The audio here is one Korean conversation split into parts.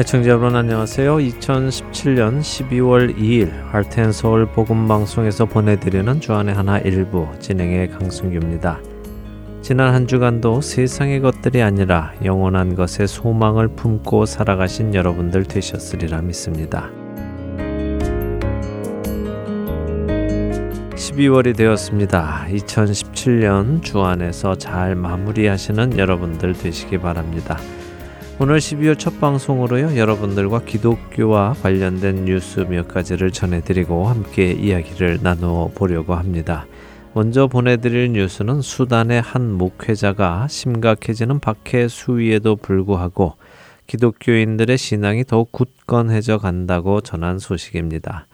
애청자 여러분 안녕하세요. 2017년 12월 2일 할텐서울 복음방송에서 보내드리는 주안의 하나 일부 진행의 강승규입니다. 지난 한 주간도 세상의 것들이 아니라 영원한 것에 소망을 품고 살아가신 여러분들 되셨으리라 믿습니다. 12월이 되었습니다. 2017년 주 안에서 잘 마무리하시는 여러분들 되시기 바랍니다. 오늘 12월 첫 방송으로요 여러분들과 기독교와 관련된 뉴스 몇 가지를 전해드리고 함께 이야기를 나누어 보려고 합니다. 먼저 보내드릴 뉴스는 수단의 한 목회자가 심각해지는 박해 수위에도 불구하고 기독교인들의 신앙이 더욱 굳건해져 간다고 전한 소식입니다.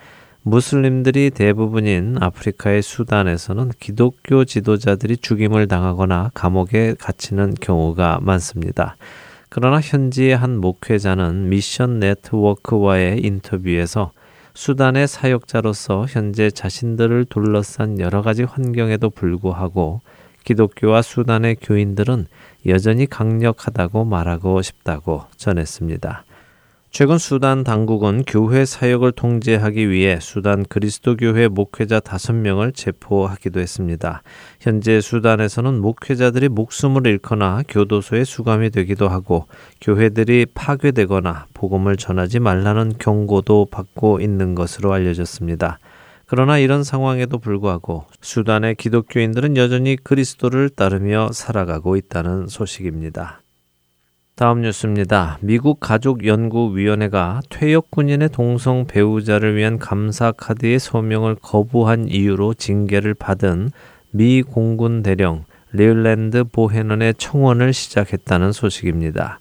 무슬림들이 대부분인 아프리카의 수단에서는 기독교 지도자들이 죽임을 당하거나 감옥에 갇히는 경우가 많습니다. 그러나 현지의 한 목회자는 미션 네트워크와의 인터뷰에서 수단의 사역자로서 현재 자신들을 둘러싼 여러 가지 환경에도 불구하고 기독교와 수단의 교인들은 여전히 강력하다고 말하고 싶다고 전했습니다. 최근 수단 당국은 교회 사역을 통제하기 위해 수단 그리스도교회 목회자 5명을 체포하기도 했습니다. 현재 수단에서는 목회자들이 목숨을 잃거나 교도소에 수감이 되기도 하고 교회들이 파괴되거나 복음을 전하지 말라는 경고도 받고 있는 것으로 알려졌습니다. 그러나 이런 상황에도 불구하고 수단의 기독교인들은 여전히 그리스도를 따르며 살아가고 있다는 소식입니다. 다음 뉴스입니다. 미국 가족연구위원회가 퇴역 군인의 동성 배우자를 위한 감사 카드의 서명을 거부한 이유로 징계를 받은 미 공군 대령 리랜드 보헤넌의 청원을 시작했다는 소식입니다.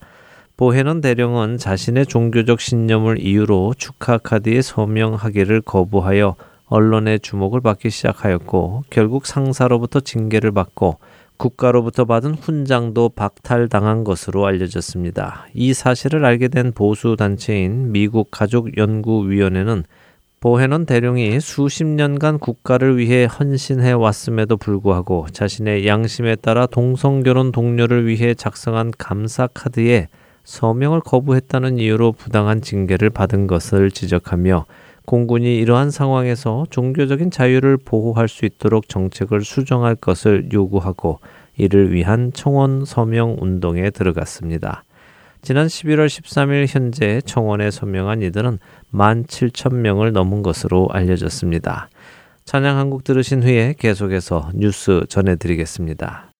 보헤넌 대령은 자신의 종교적 신념을 이유로 축하 카드에 서명하기를 거부하여 언론의 주목을 받기 시작하였고 결국 상사로부터 징계를 받고 국가로부터 받은 훈장도 박탈당한 것으로 알려졌습니다. 이 사실을 알게 된 보수 단체인 미국 가족 연구 위원회는 보헤넌 대령이 수십 년간 국가를 위해 헌신해 왔음에도 불구하고 자신의 양심에 따라 동성 결혼 동료를 위해 작성한 감사 카드에 서명을 거부했다는 이유로 부당한 징계를 받은 것을 지적하며 공군이 이러한 상황에서 종교적인 자유를 보호할 수 있도록 정책을 수정할 것을 요구하고 이를 위한 청원 서명 운동에 들어갔습니다. 지난 11월 13일 현재 청원에 서명한 이들은 17,000명을 넘은 것으로 알려졌습니다. 찬양 한곡 들으신 후에 계속해서 뉴스 전해드리겠습니다.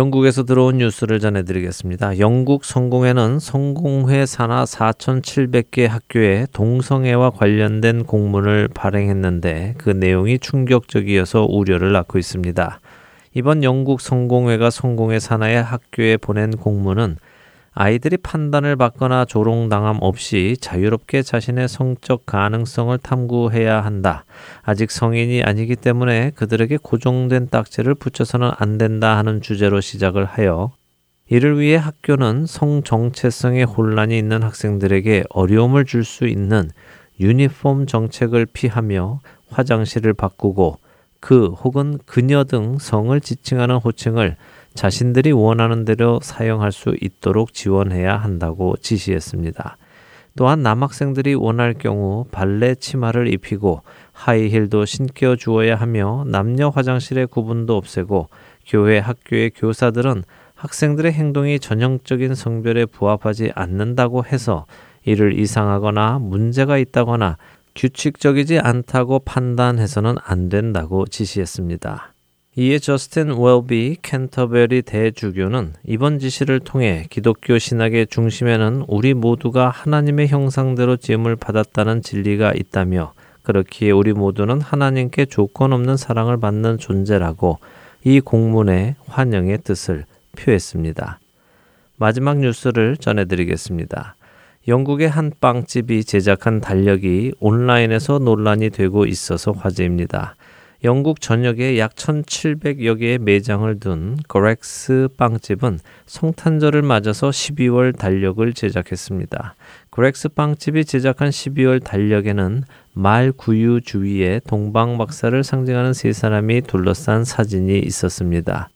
영국에서 들어온 뉴스를 전해드리겠습니다. 영국 성공회는 성공회 산하 4,700개 학교에 동성애와 관련된 공문을 발행했는데 그 내용이 충격적이어서 우려를 낳고 있습니다. 이번 영국 성공회가 성공회 산하의 학교에 보낸 공문은 아이들이 판단을 받거나 조롱당함 없이 자유롭게 자신의 성적 가능성을 탐구해야 한다. 아직 성인이 아니기 때문에 그들에게 고정된 딱지를 붙여서는 안 된다 하는 주제로 시작을 하여 이를 위해 학교는 성 정체성에 혼란이 있는 학생들에게 어려움을 줄 수 있는 유니폼 정책을 피하며 화장실을 바꾸고 그 혹은 그녀 등 성을 지칭하는 호칭을 자신들이 원하는 대로 사용할 수 있도록 지원해야 한다고 지시했습니다. 또한 남학생들이 원할 경우 발레 치마를 입히고 하이힐도 신겨 주어야 하며 남녀 화장실의 구분도 없애고 교회 학교의 교사들은 학생들의 행동이 전형적인 성별에 부합하지 않는다고 해서 이를 이상하거나 문제가 있다거나 규칙적이지 않다고 판단해서는 안 된다고 지시했습니다. 이에 저스틴 웰비 캔터베리 대주교는 이번 지시를 통해 기독교 신학의 중심에는 우리 모두가 하나님의 형상대로 지음을 받았다는 진리가 있다며 그렇기에 우리 모두는 하나님께 조건 없는 사랑을 받는 존재라고 이 공문의 환영의 뜻을 표했습니다. 마지막 뉴스를 전해드리겠습니다. 영국의 한 빵집이 제작한 달력이 온라인에서 논란이 되고 있어서 화제입니다. 영국 전역에 약 1,700여 개의 매장을 둔 그렉스 빵집은 성탄절을 맞아서 12월 달력을 제작했습니다. 그렉스 빵집이 제작한 12월 달력에는 말 구유 주위에 동방 박사를 상징하는 세 사람이 둘러싼 사진이 있었습니다.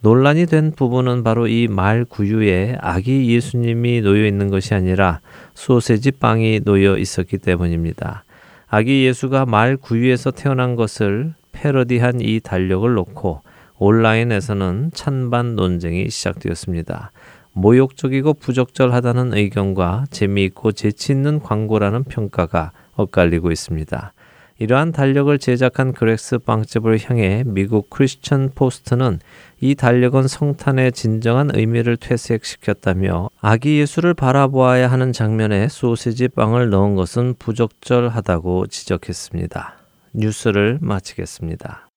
논란이 된 부분은 바로 이 말 구유에 아기 예수님이 놓여 있는 것이 아니라 소세지 빵이 놓여 있었기 때문입니다. 아기 예수가 말 구유에서 태어난 것을 패러디한 이 달력을 놓고 온라인에서는 찬반 논쟁이 시작되었습니다. 모욕적이고 부적절하다는 의견과 재미있고 재치 있는 광고라는 평가가 엇갈리고 있습니다. 이러한 달력을 제작한 그렉스 빵집을 향해 미국 크리스천 포스트는 이 달력은 성탄의 진정한 의미를 퇴색시켰다며 아기 예수를 바라보아야 하는 장면에 소시지 빵을 넣은 것은 부적절하다고 지적했습니다. 뉴스를 마치겠습니다.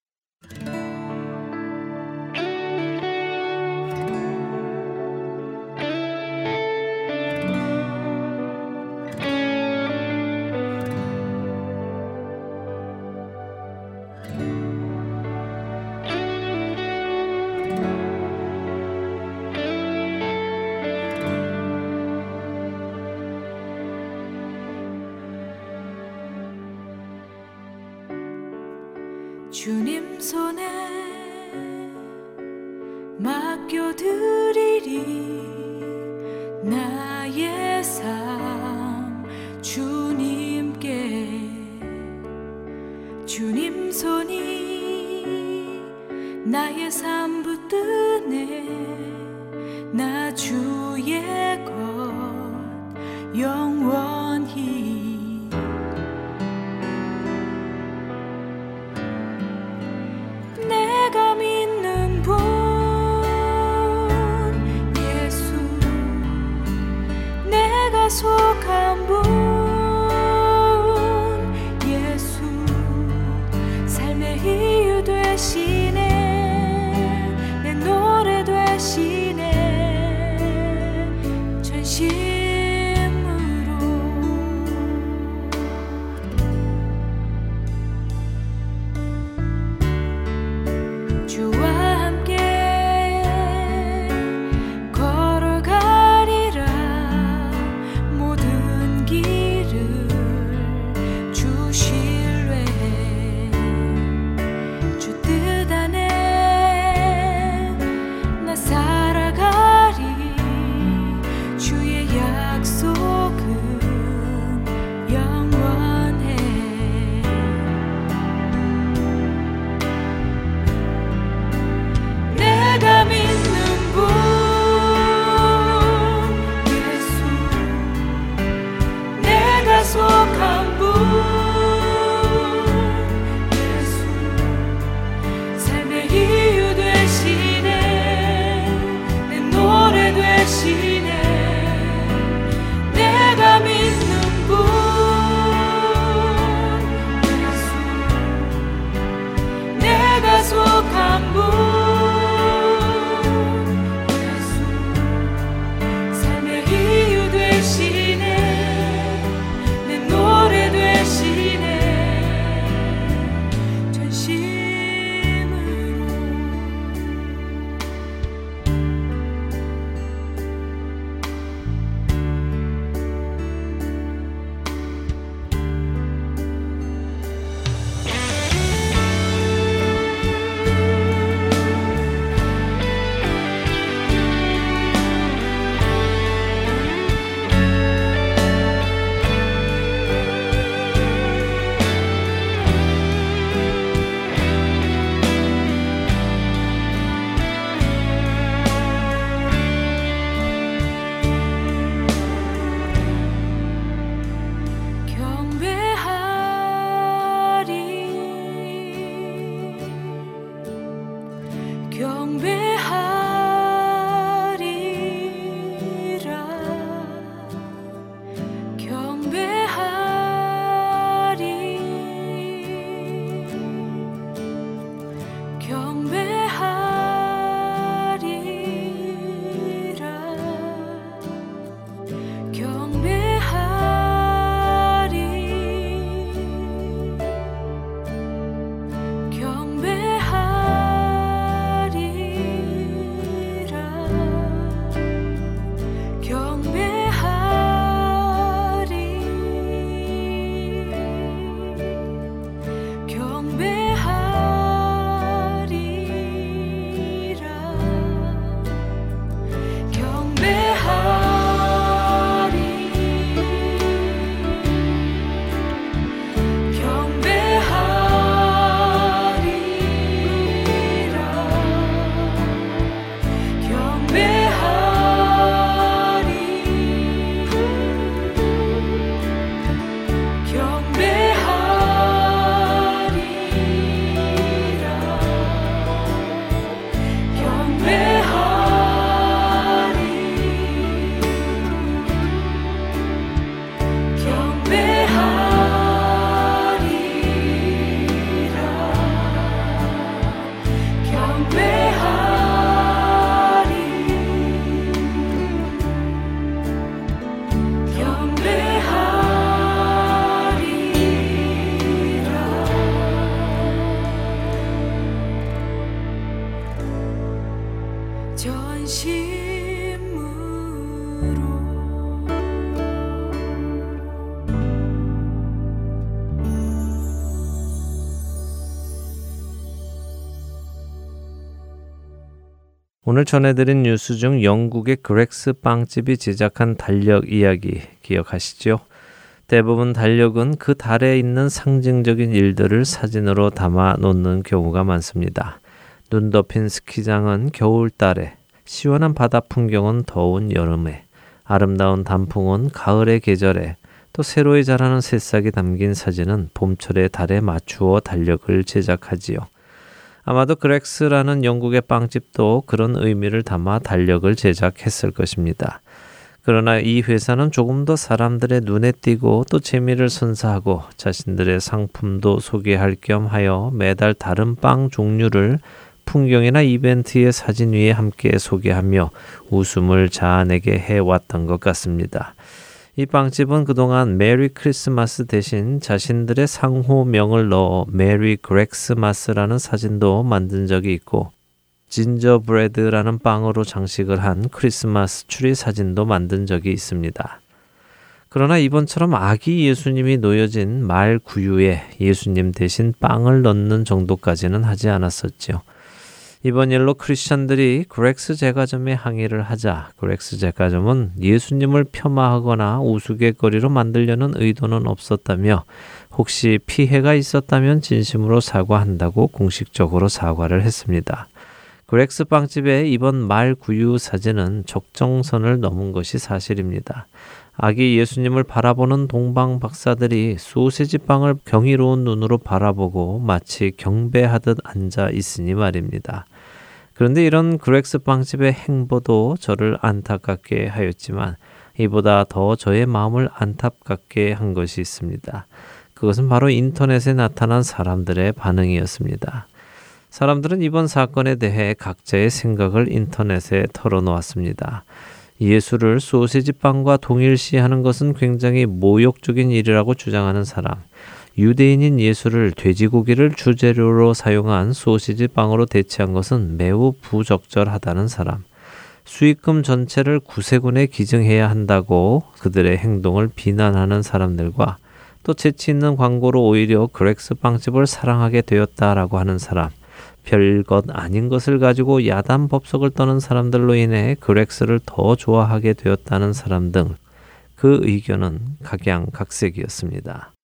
오늘 전해드린 뉴스 중 영국의 그렉스 빵집이 제작한 달력 이야기 기억하시죠? 대부분 달력은 그 달에 있는 상징적인 일들을 사진으로 담아 놓는 경우가 많습니다. 눈 덮인 스키장은 겨울달에, 시원한 바다 풍경은 더운 여름에, 아름다운 단풍은 가을의 계절에, 또 새로이 자라는 새싹이 담긴 사진은 봄철의 달에 맞추어 달력을 제작하지요. 아마도 그렉스라는 영국의 빵집도 그런 의미를 담아 달력을 제작했을 것입니다. 그러나 이 회사는 조금 더 사람들의 눈에 띄고 또 재미를 선사하고 자신들의 상품도 소개할 겸 하여 매달 다른 빵 종류를 풍경이나 이벤트의 사진 위에 함께 소개하며 웃음을 자아내게 해왔던 것 같습니다. 이 빵집은 그동안 메리 크리스마스 대신 자신들의 상호명을 넣어 메리 그렉스마스라는 사진도 만든 적이 있고 진저브레드라는 빵으로 장식을 한 크리스마스 추리 사진도 만든 적이 있습니다. 그러나 이번처럼 아기 예수님이 놓여진 말 구유에 예수님 대신 빵을 넣는 정도까지는 하지 않았었지요. 이번 일로 크리스천들이 그렉스 제과점에 항의를 하자 그렉스 제과점은 예수님을 폄하하거나 우스갯거리로 만들려는 의도는 없었다며 혹시 피해가 있었다면 진심으로 사과한다고 공식적으로 사과를 했습니다. 그렉스 빵집의 이번 말 구유 사진은 적정선을 넘은 것이 사실입니다. 아기 예수님을 바라보는 동방 박사들이 소세지 빵을 경이로운 눈으로 바라보고 마치 경배하듯 앉아 있으니 말입니다. 그런데 이런 그렉스 빵집의 행보도 저를 안타깝게 하였지만 이보다 더 저의 마음을 안타깝게 한 것이 있습니다. 그것은 바로 인터넷에 나타난 사람들의 반응이었습니다. 사람들은 이번 사건에 대해 각자의 생각을 인터넷에 털어놓았습니다. 예수를 소세지 빵과 동일시하는 것은 굉장히 모욕적인 일이라고 주장하는 사람, 유대인인 예수를 돼지고기를 주재료로 사용한 소시지 빵으로 대체한 것은 매우 부적절하다는 사람. 수익금 전체를 구세군에 기증해야 한다고 그들의 행동을 비난하는 사람들과 또 재치 있는 광고로 오히려 그렉스 빵집을 사랑하게 되었다라고 하는 사람. 별것 아닌 것을 가지고 야단 법석을 떠는 사람들로 인해 그렉스를 더 좋아하게 되었다는 사람 등 그 의견은 각양각색이었습니다.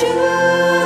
you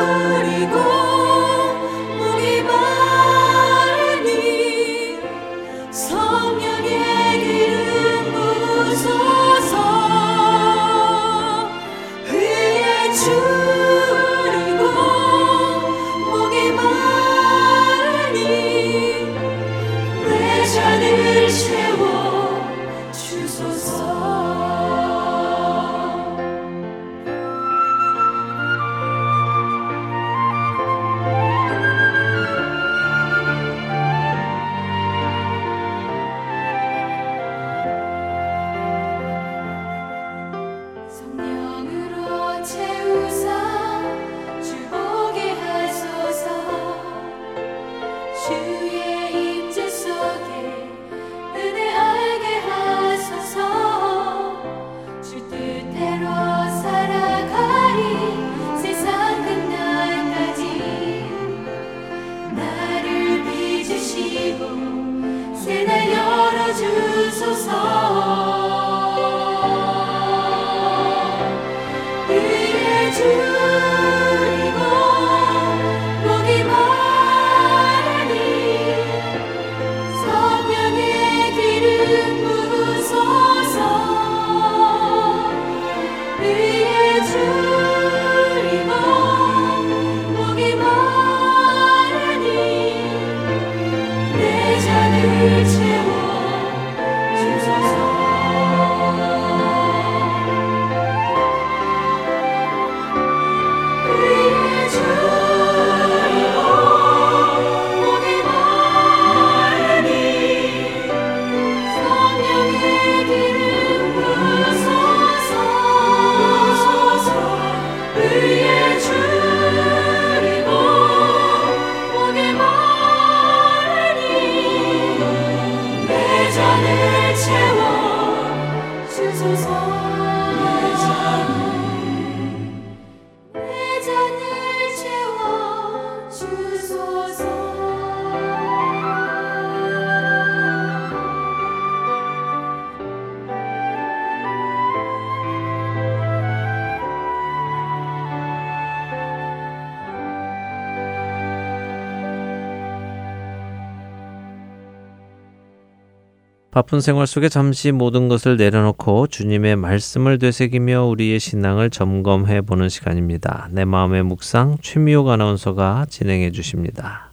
바쁜 생활 속에 잠시 모든 것을 내려놓고 주님의 말씀을 되새기며 우리의 신앙을 점검해 보는 시간입니다. 내 마음의 묵상 최미옥 아나운서가 진행해 주십니다.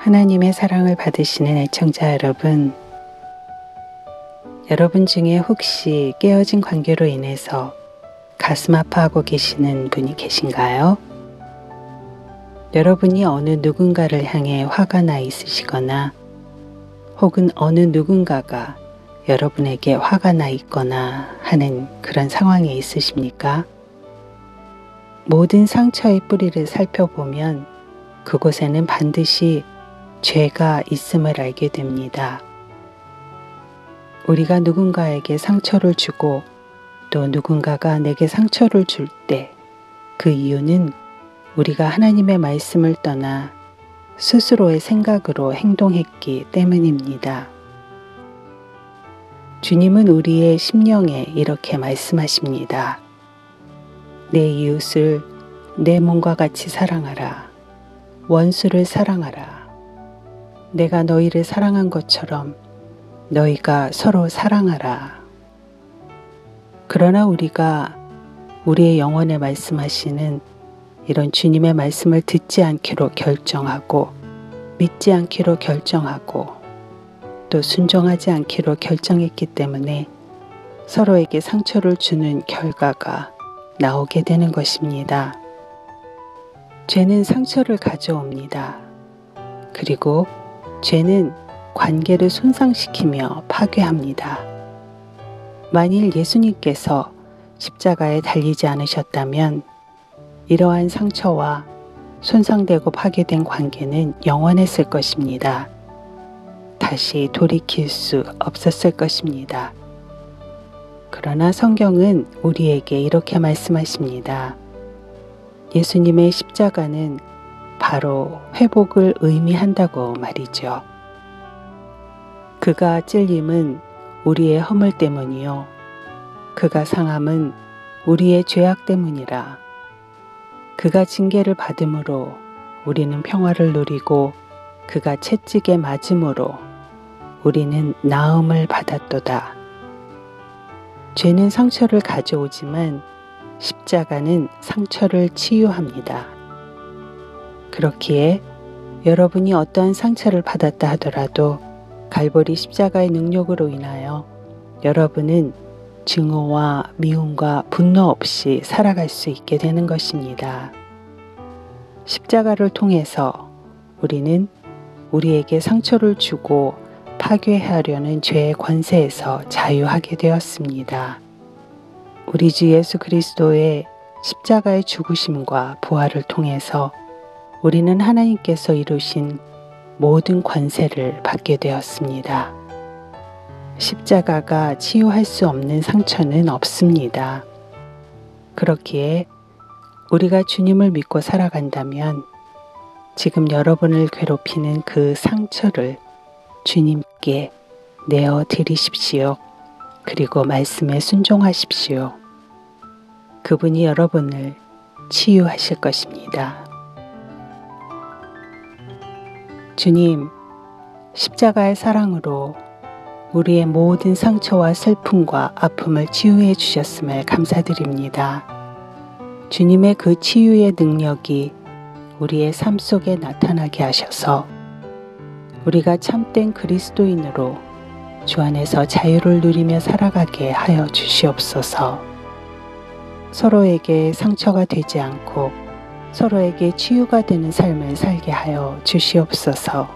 하나님의 사랑을 받으시는 애청자 여러분, 여러분 중에 혹시 깨어진 관계로 인해서 가슴 아파하고 계시는 분이 계신가요? 여러분이 어느 누군가를 향해 화가 나 있으시거나 혹은 어느 누군가가 여러분에게 화가 나 있거나 하는 그런 상황에 있으십니까? 모든 상처의 뿌리를 살펴보면 그곳에는 반드시 죄가 있음을 알게 됩니다. 우리가 누군가에게 상처를 주고 또 누군가가 내게 상처를 줄 때 그 이유는 우리가 하나님의 말씀을 떠나 스스로의 생각으로 행동했기 때문입니다. 주님은 우리의 심령에 이렇게 말씀하십니다. 내 이웃을 내 몸과 같이 사랑하라. 원수를 사랑하라. 내가 너희를 사랑한 것처럼 너희가 서로 사랑하라. 그러나 우리가 우리의 영혼에 말씀하시는 이런 주님의 말씀을 듣지 않기로 결정하고 믿지 않기로 결정하고 또 순종하지 않기로 결정했기 때문에 서로에게 상처를 주는 결과가 나오게 되는 것입니다. 죄는 상처를 가져옵니다. 그리고 죄는 관계를 손상시키며 파괴합니다. 만일 예수님께서 십자가에 달리지 않으셨다면 이러한 상처와 손상되고 파괴된 관계는 영원했을 것입니다. 다시 돌이킬 수 없었을 것입니다. 그러나 성경은 우리에게 이렇게 말씀하십니다. 예수님의 십자가는 바로 회복을 의미한다고 말이죠. 그가 찔림은 우리의 허물 때문이요. 그가 상함은 우리의 죄악 때문이라. 그가 징계를 받음으로 우리는 평화를 누리고 그가 채찍에 맞음으로 우리는 나음을 받았도다. 죄는 상처를 가져오지만 십자가는 상처를 치유합니다. 그렇기에 여러분이 어떠한 상처를 받았다 하더라도 갈보리 십자가의 능력으로 인하여 여러분은 증오와 미움과 분노 없이 살아갈 수 있게 되는 것입니다. 십자가를 통해서 우리는 우리에게 상처를 주고 파괴하려는 죄의 권세에서 자유하게 되었습니다. 우리 주 예수 그리스도의 십자가의 죽으심과 부활을 통해서 우리는 하나님께서 이루신 모든 권세를 받게 되었습니다. 십자가가 치유할 수 없는 상처는 없습니다. 그렇기에 우리가 주님을 믿고 살아간다면 지금 여러분을 괴롭히는 그 상처를 주님께 내어 드리십시오. 그리고 말씀에 순종하십시오. 그분이 여러분을 치유하실 것입니다. 주님, 십자가의 사랑으로 우리의 모든 상처와 슬픔과 아픔을 치유해 주셨음을 감사드립니다. 주님의 그 치유의 능력이 우리의 삶 속에 나타나게 하셔서 우리가 참된 그리스도인으로 주 안에서 자유를 누리며 살아가게 하여 주시옵소서. 서로에게 상처가 되지 않고 서로에게 치유가 되는 삶을 살게 하여 주시옵소서.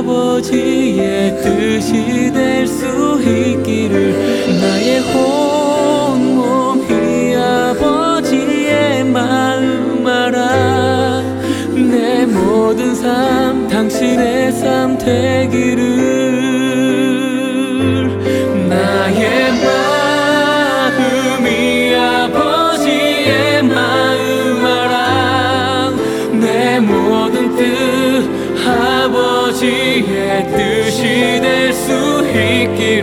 아버지의 뜻이 될 수 있기를 나의 온몸이 아버지의 마음 알아. 내 모든 삶 당신의 삶 되기를 수 있기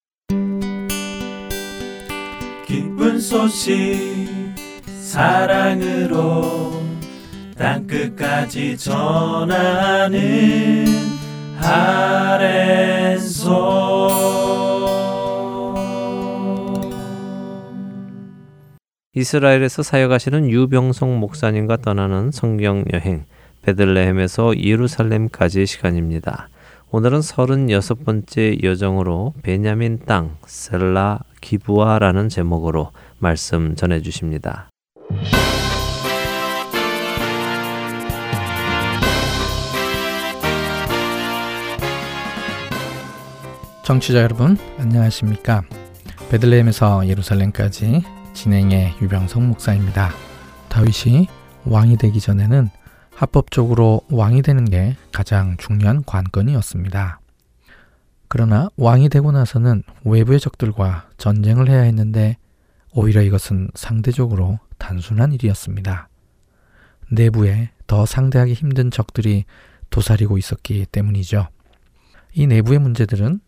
소식 사랑으로 땅끝까지 전하는 아랜소 이스라엘에서 사역하시는 유병성 목사님과 떠나는 성경 여행 베들레헴에서 예루살렘까지 시간입니다. 오늘은 36번째 여정으로 베냐민 땅 셀라 기부아라는 제목으로 말씀 전해 주십니다. 청취자 여러분 안녕하십니까? 베들레헴에서 예루살렘까지 진행의 유병성 목사입니다. 다윗이 왕이 되기 전에는 합법적으로 왕이 되는 게 가장 중요한 관건이었습니다. 그러나 왕이 되고 나서는 외부의 적들과 전쟁을 해야 했는데 오히려 이것은 상대적으로 단순한 일이었습니다. 내부에 더 상대하기 힘든 적들이 도사리고 있었기 때문이죠. 이 내부의 문제들은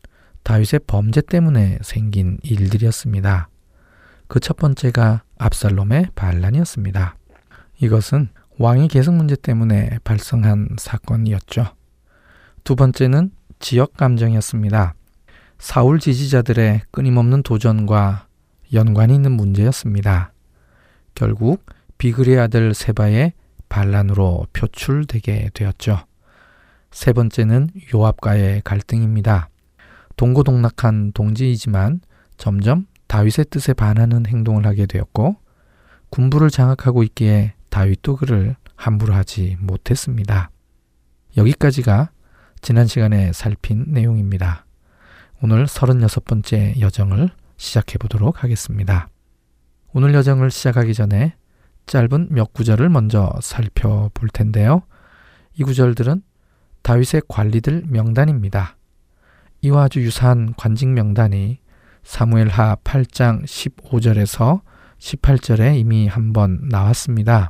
다윗의 범죄 때문에 생긴 일들이었습니다. 그 첫 번째가 압살롬의 반란이었습니다. 이것은 왕위 계승 문제 때문에 발생한 사건이었죠. 두 번째는 지역 감정이었습니다. 사울 지지자들의 끊임없는 도전과 연관이 있는 문제였습니다. 결국 비그리의 아들 세바의 반란으로 표출되게 되었죠. 세 번째는 요압과의 갈등입니다. 동고동락한 동지이지만 점점 다윗의 뜻에 반하는 행동을 하게 되었고 군부를 장악하고 있기에 다윗도 그를 함부로 하지 못했습니다. 여기까지가 지난 시간에 살핀 내용입니다. 오늘 36번째 여정을 시작해 보도록 하겠습니다. 오늘 여정을 시작하기 전에 짧은 몇 구절을 먼저 살펴볼 텐데요. 이 구절들은 다윗의 관리들 명단입니다. 이와 아주 유사한 관직 명단이 사무엘하 8장 15절에서 18절에 이미 한번 나왔습니다.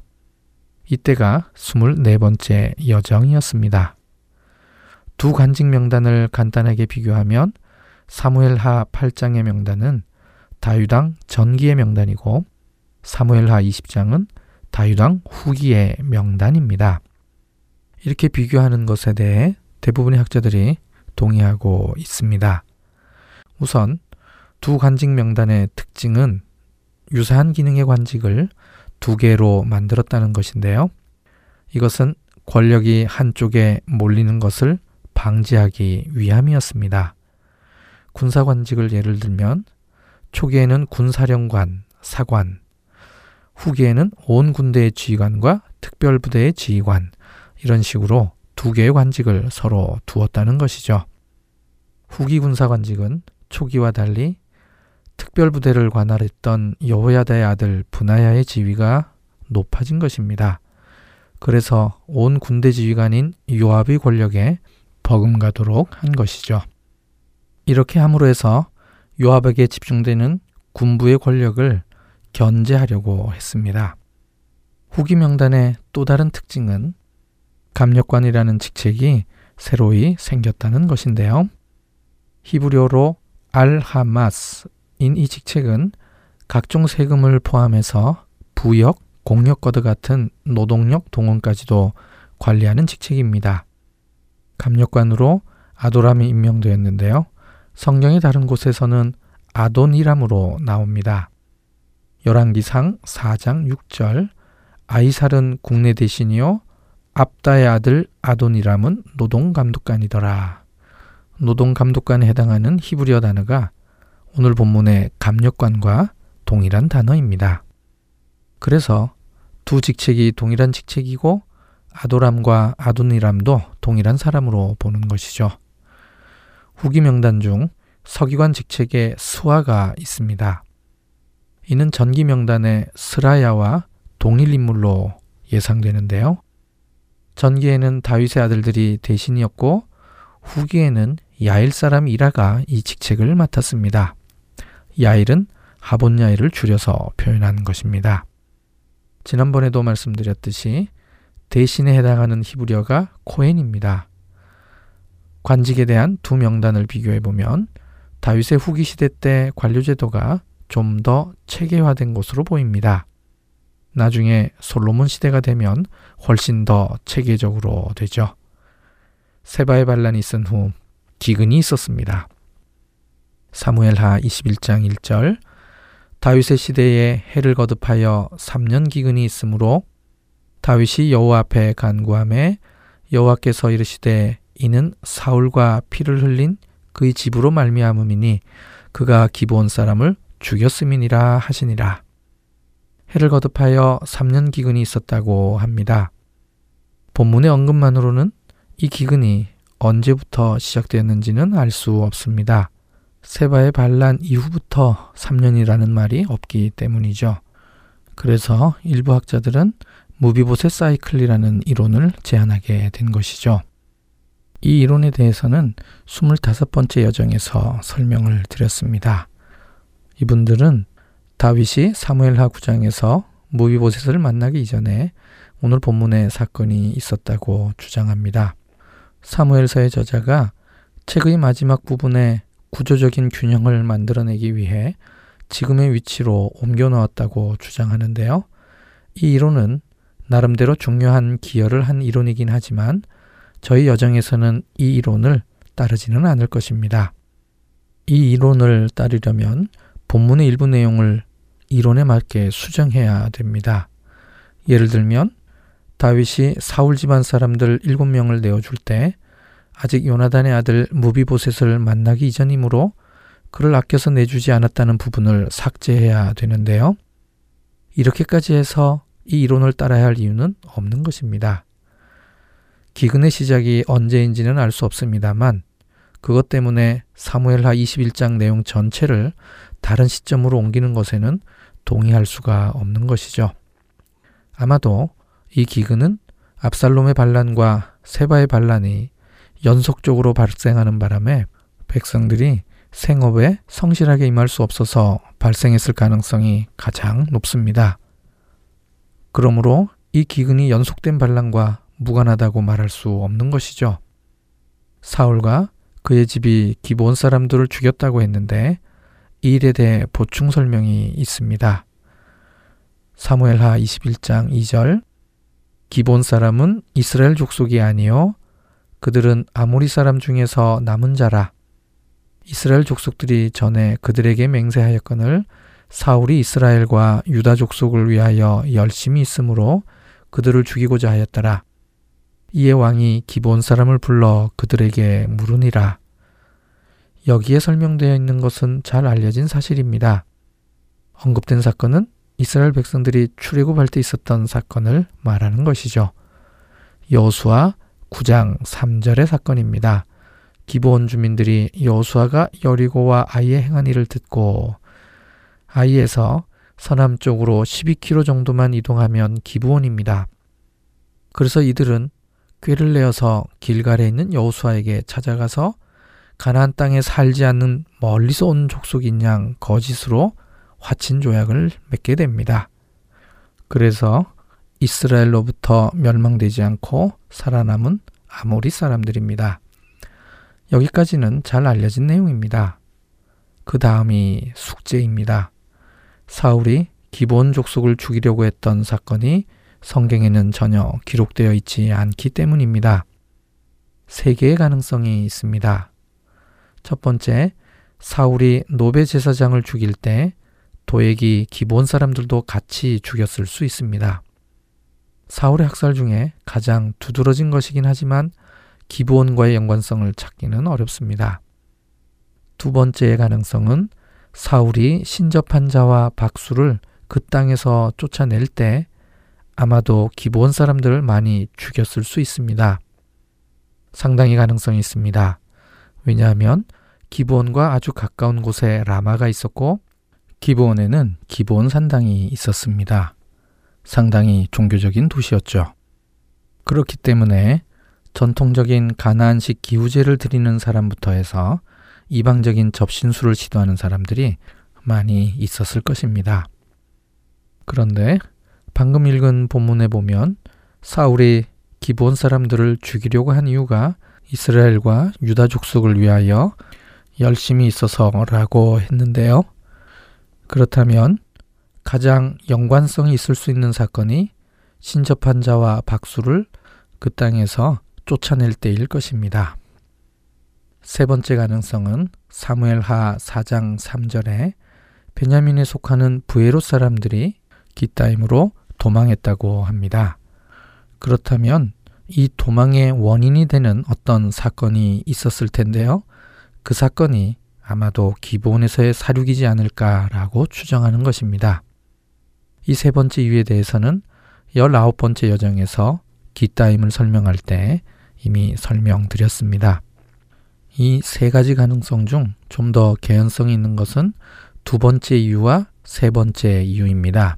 이때가 24번째 여정이었습니다. 두 관직 명단을 간단하게 비교하면 사무엘하 8장의 명단은 다유당 전기의 명단이고 사무엘하 20장은 다유당 후기의 명단입니다. 이렇게 비교하는 것에 대해 대부분의 학자들이 동의하고 있습니다. 우선 두 관직 명단의 특징은 유사한 기능의 관직을 두 개로 만들었다는 것인데요. 이것은 권력이 한쪽에 몰리는 것을 방지하기 위함이었습니다. 군사관직을 예를 들면 초기에는 군사령관, 사관, 후기에는 온 군대의 지휘관과 특별부대의 지휘관 이런 식으로 두 개의 관직을 서로 두었다는 것이죠. 후기 군사관직은 초기와 달리 특별부대를 관할했던 여호야다의 아들 분하야의 지위가 높아진 것입니다. 그래서 온 군대 지휘관인 요압의 권력에 버금가도록 한 것이죠. 이렇게 함으로 해서 요압에게 집중되는 군부의 권력을 견제하려고 했습니다. 후기 명단의 또 다른 특징은 감력관이라는 직책이 새로이 생겼다는 것인데요. 히브리어로 알하마스인 이 직책은 각종 세금을 포함해서 부역, 공력거드 같은 노동력 동원까지도 관리하는 직책입니다. 감력관으로 아도람이 임명되었는데요. 성경의 다른 곳에서는 아돈이람으로 나옵니다. 열왕기상 4장 6절 아이살은 국내 대신이요 압다의 아들 아돈이람은 노동 감독관이더라. 노동 감독관에 해당하는 히브리어 단어가 오늘 본문의 감력관과 동일한 단어입니다. 그래서 두 직책이 동일한 직책이고 아도람과 아돈이람도 동일한 사람으로 보는 것이죠. 후기 명단 중 서기관 직책에 스와가 있습니다. 이는 전기 명단의 스라야와 동일 인물로 예상되는데요. 전기에는 다윗의 아들들이 대신이었고 후기에는 야일 사람 이라가 이 직책을 맡았습니다. 야일은 하본 야일을 줄여서 표현한 것입니다. 지난번에도 말씀드렸듯이 대신에 해당하는 히브리어가 코엔입니다. 관직에 대한 두 명단을 비교해 보면 다윗의 후기 시대 때 관료 제도가 좀 더 체계화된 것으로 보입니다. 나중에 솔로몬 시대가 되면 훨씬 더 체계적으로 되죠. 세바의 반란이 있은 후 기근이 있었습니다. 사무엘하 21장 1절 다윗의 시대에 해를 거듭하여 3년 기근이 있으므로 다윗이 여호와 앞에 간구함에 여호와께서 이르시되 이는 사울과 피를 흘린 그의 집으로 말미암음이니 그가 기브온 사람을 죽였음이니라 하시니라. 해를 거듭하여 3년 기근이 있었다고 합니다. 본문의 언급만으로는 이 기근이 언제부터 시작되었는지는 알 수 없습니다. 세바의 반란 이후부터 3년이라는 말이 없기 때문이죠. 그래서 일부 학자들은 무비보셋 사이클이라는 이론을 제안하게 된 것이죠. 이 이론에 대해서는 25번째 여정에서 설명을 드렸습니다. 이분들은 다윗이 사무엘하 9장에서 무비보셋을 만나기 이전에 오늘 본문의 사건이 있었다고 주장합니다. 사무엘서의 저자가 책의 마지막 부분에 구조적인 균형을 만들어내기 위해 지금의 위치로 옮겨 놓았다고 주장하는데요. 이 이론은 나름대로 중요한 기여를 한 이론이긴 하지만 저희 여정에서는 이 이론을 따르지는 않을 것입니다. 이 이론을 따르려면 본문의 일부 내용을 이론에 맞게 수정해야 됩니다. 예를 들면 다윗이 사울 집안 사람들 7명을 내어줄 때 아직 요나단의 아들 무비보셋을 만나기 이전이므로 그를 아껴서 내주지 않았다는 부분을 삭제해야 되는데요. 이렇게까지 해서 이 이론을 따라야 할 이유는 없는 것입니다. 기근의 시작이 언제인지는 알 수 없습니다만 그것 때문에 사무엘하 21장 내용 전체를 다른 시점으로 옮기는 것에는 동의할 수가 없는 것이죠. 아마도 이 기근은 압살롬의 반란과 세바의 반란이 연속적으로 발생하는 바람에 백성들이 생업에 성실하게 임할 수 없어서 발생했을 가능성이 가장 높습니다. 그러므로 이 기근이 연속된 반란과 무관하다고 말할 수 없는 것이죠. 사울과 그의 집이 기본 사람들을 죽였다고 했는데 이 일에 대해 보충 설명이 있습니다. 사무엘하 21장 2절 기본 사람은 이스라엘 족속이 아니요 그들은 아모리 사람 중에서 남은 자라. 이스라엘 족속들이 전에 그들에게 맹세하였거늘 사울이 이스라엘과 유다 족속을 위하여 열심히 있으므로 그들을 죽이고자 하였더라. 이에 왕이 기본 사람을 불러 그들에게 물으니라. 여기에 설명되어 있는 것은 잘 알려진 사실입니다. 언급된 사건은 이스라엘 백성들이 출애굽할 때 있었던 사건을 말하는 것이죠. 여수와 9장 3절의 사건입니다. 기본 주민들이 여수아가 여리고와 아이의 행한 일을 듣고 아이에서 서남쪽으로 12km 정도만 이동하면 기부원입니다. 그래서 이들은 꾀를 내어서 길갈에 있는 여호수아에게 찾아가서 가나안 땅에 살지 않는 멀리서 온 족속인 양 거짓으로 화친 조약을 맺게 됩니다. 그래서 이스라엘로부터 멸망되지 않고 살아남은 아모리 사람들입니다. 여기까지는 잘 알려진 내용입니다. 그 다음이 숙제입니다. 사울이 기본 족속을 죽이려고 했던 사건이 성경에는 전혀 기록되어 있지 않기 때문입니다. 세 개의 가능성이 있습니다. 첫 번째, 사울이 노베 제사장을 죽일 때 도액이 기본 사람들도 같이 죽였을 수 있습니다. 사울의 학살 중에 가장 두드러진 것이긴 하지만 기부원과의 연관성을 찾기는 어렵습니다. 두 번째의 가능성은 사울이 신접한 자와 박수를 그 땅에서 쫓아낼 때 아마도 기부원 사람들을 많이 죽였을 수 있습니다. 상당히 가능성이 있습니다. 왜냐하면 기부원과 아주 가까운 곳에 라마가 있었고 기부원에는 기부원 산당이 있었습니다. 상당히 종교적인 도시였죠. 그렇기 때문에 전통적인 가나안식 기우제를 드리는 사람부터 해서 이방적인 접신술을 시도하는 사람들이 많이 있었을 것입니다. 그런데 방금 읽은 본문에 보면 사울이 기본 사람들을 죽이려고 한 이유가 이스라엘과 유다 족속을 위하여 열심히 있어서라고 했는데요. 그렇다면 가장 연관성이 있을 수 있는 사건이 신접한 자와 박수를 그 땅에서 쫓아낼 때일 것입니다. 세 번째 가능성은 사무엘하 4장 3절에 베냐민에 속하는 부에롯 사람들이 기타임으로 도망했다고 합니다. 그렇다면 이 도망의 원인이 되는 어떤 사건이 있었을 텐데요. 그 사건이 아마도 기본에서의 사륙이지 않을까라고 추정하는 것입니다. 이 세 번째 이유에 대해서는 열아홉 번째 여정에서 기따임을 설명할 때 이미 설명드렸습니다. 이 세 가지 가능성 중 좀 더 개연성이 있는 것은 두 번째 이유와 세 번째 이유입니다.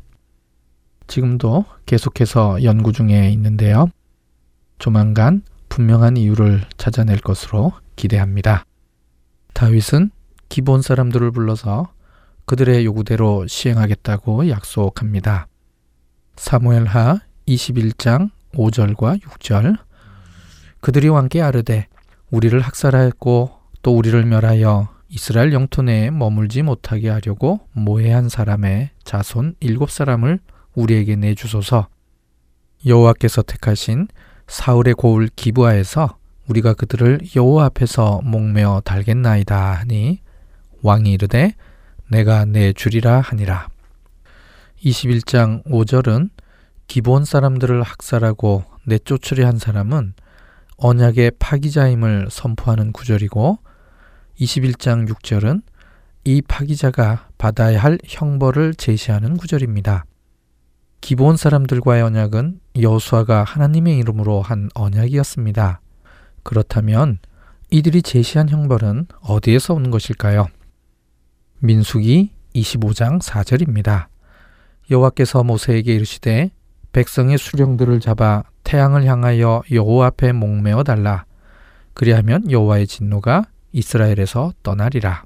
지금도 계속해서 연구 중에 있는데요. 조만간 분명한 이유를 찾아낼 것으로 기대합니다. 다윗은 기본 사람들을 불러서 그들의 요구대로 시행하겠다고 약속합니다. 사무엘하 21장 5절과 6절 그들이 왕께 아르되 우리를 학살하였고 또 우리를 멸하여 이스라엘 영토 내에 머물지 못하게 하려고 모해한 사람의 자손 일곱 사람을 우리에게 내주소서 여호와께서 택하신 사울의 고을 기부하에서 우리가 그들을 여호와 앞에서 목매어 달겠나이다 하니 왕이 이르되 내가 내 주리라 하니라. 21장 5절은 기본 사람들을 학살하고 내쫓으려 한 사람은 언약의 파기자임을 선포하는 구절이고 21장 6절은 이 파기자가 받아야 할 형벌을 제시하는 구절입니다. 기본 사람들과의 언약은 여수아가 하나님의 이름으로 한 언약이었습니다. 그렇다면 이들이 제시한 형벌은 어디에서 오는 것일까요? 민수기 25장 4절입니다. 여호와께서 모세에게 이르시되 백성의 수령들을 잡아 태양을 향하여 여호와 앞에 목매어 달라 그리하면 여호와의 진노가 이스라엘에서 떠나리라.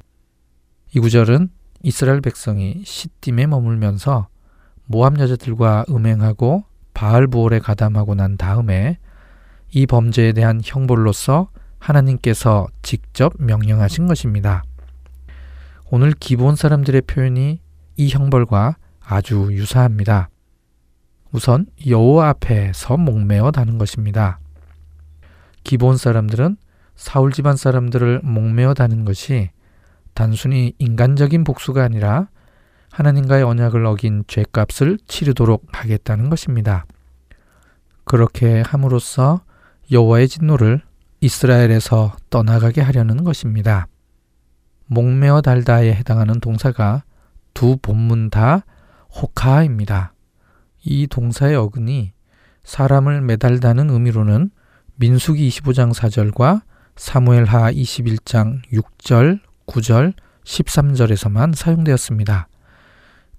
이 구절은 이스라엘 백성이 시딤에 머물면서 모함 여자들과 음행하고 바알 부올에 가담하고 난 다음에 이 범죄에 대한 형벌로서 하나님께서 직접 명령하신 것입니다. 오늘 기본 사람들의 표현이 이 형벌과 아주 유사합니다. 우선 여호와 앞에서 목매어 다는 것입니다. 기본 사람들은 사울 집안 사람들을 목매어 다는 것이 단순히 인간적인 복수가 아니라 하나님과의 언약을 어긴 죄값을 치르도록 하겠다는 것입니다. 그렇게 함으로써 여호와의 진노를 이스라엘에서 떠나가게 하려는 것입니다. 목매어 달다에 해당하는 동사가 두 본문 다 호카입니다. 이 동사의 어근이 사람을 매달다는 의미로는 민수기 25장 4절과 사무엘하 21장 6절, 9절, 13절에서만 사용되었습니다.